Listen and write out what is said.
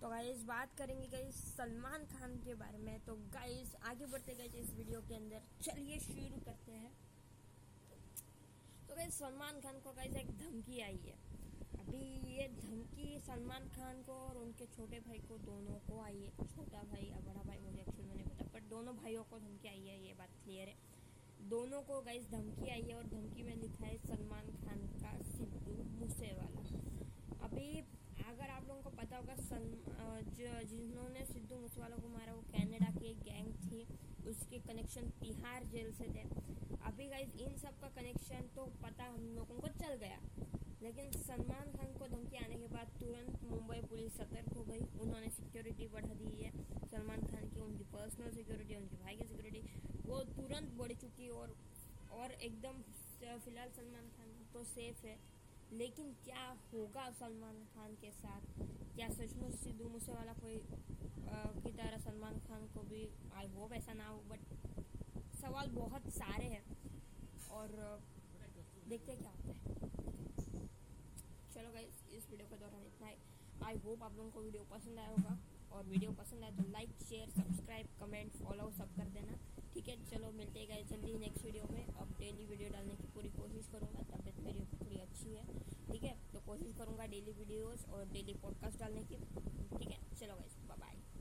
तो गाइस बात करेंगे गाइस सलमान खान के बारे में। तो गाइज़ आगे बढ़ते गए इस वीडियो के अंदर। चलिए शुरू करते हैं। तो गाइस सलमान खान को गाइस एक धमकी आई है। अभी ये धमकी सलमान खान को और उनके छोटे भाई को दोनों को आई है। छोटा भाई या बड़ा भाई मुझे एक्चुअल में नहीं पता बट दोनों भाइयों को धमकी आई है, ये बात क्लियर है। दोनों को गाइस धमकी आई है और धमकी में लिखा है सलमान खान का सिद्धू मूसेवाला अभी अगर आप लोगों को सन जिन्होंने सिद्धू मूसेवाला को मारा वो कनाडा की एक गैंग थी, उसके कनेक्शन तिहाड़ जेल से थे। अभी गाइस इन सब का कनेक्शन तो पता हम लोगों को चल गया। लेकिन सलमान खान को धमकी आने के बाद तुरंत मुंबई पुलिस सतर्क हो गई। उन्होंने सिक्योरिटी बढ़ा दी है। सलमान खान की उनकी पर्सनल सिक्योरिटी उनके भाई की सिक्योरिटी वो तुरंत बढ़ चुकी और और एकदम फ़िलहाल सलमान खान तो सेफ़ है। लेकिन क्या होगा सलमान खान के साथ? क्या सचमुच सिद्धू मूसेवाला कोई की तरह सलमान खान को भी आई होप ऐसा ना हो बट सवाल बहुत सारे हैं और देखते क्या होता है। चलो गाइस इस वीडियो के दौरान इतना ही। आई होप आप लोगों को वीडियो पसंद आया होगा और वीडियो पसंद आए तो like share subscribe comment follow सब कर देना। ठीक है, चलो मिलते हैं गए जल्दी नेक्स्ट वीडियो में। अब डेली वीडियो डालने की पूरी कोशिश करूँगा तबियत मेरी थोड़ी अच्छी है ठीक है तो कोशिश करूँगा डेली वीडियोज़ और डेली पॉडकास्ट डालने की। ठीक है? चलो गाइस बाय बाय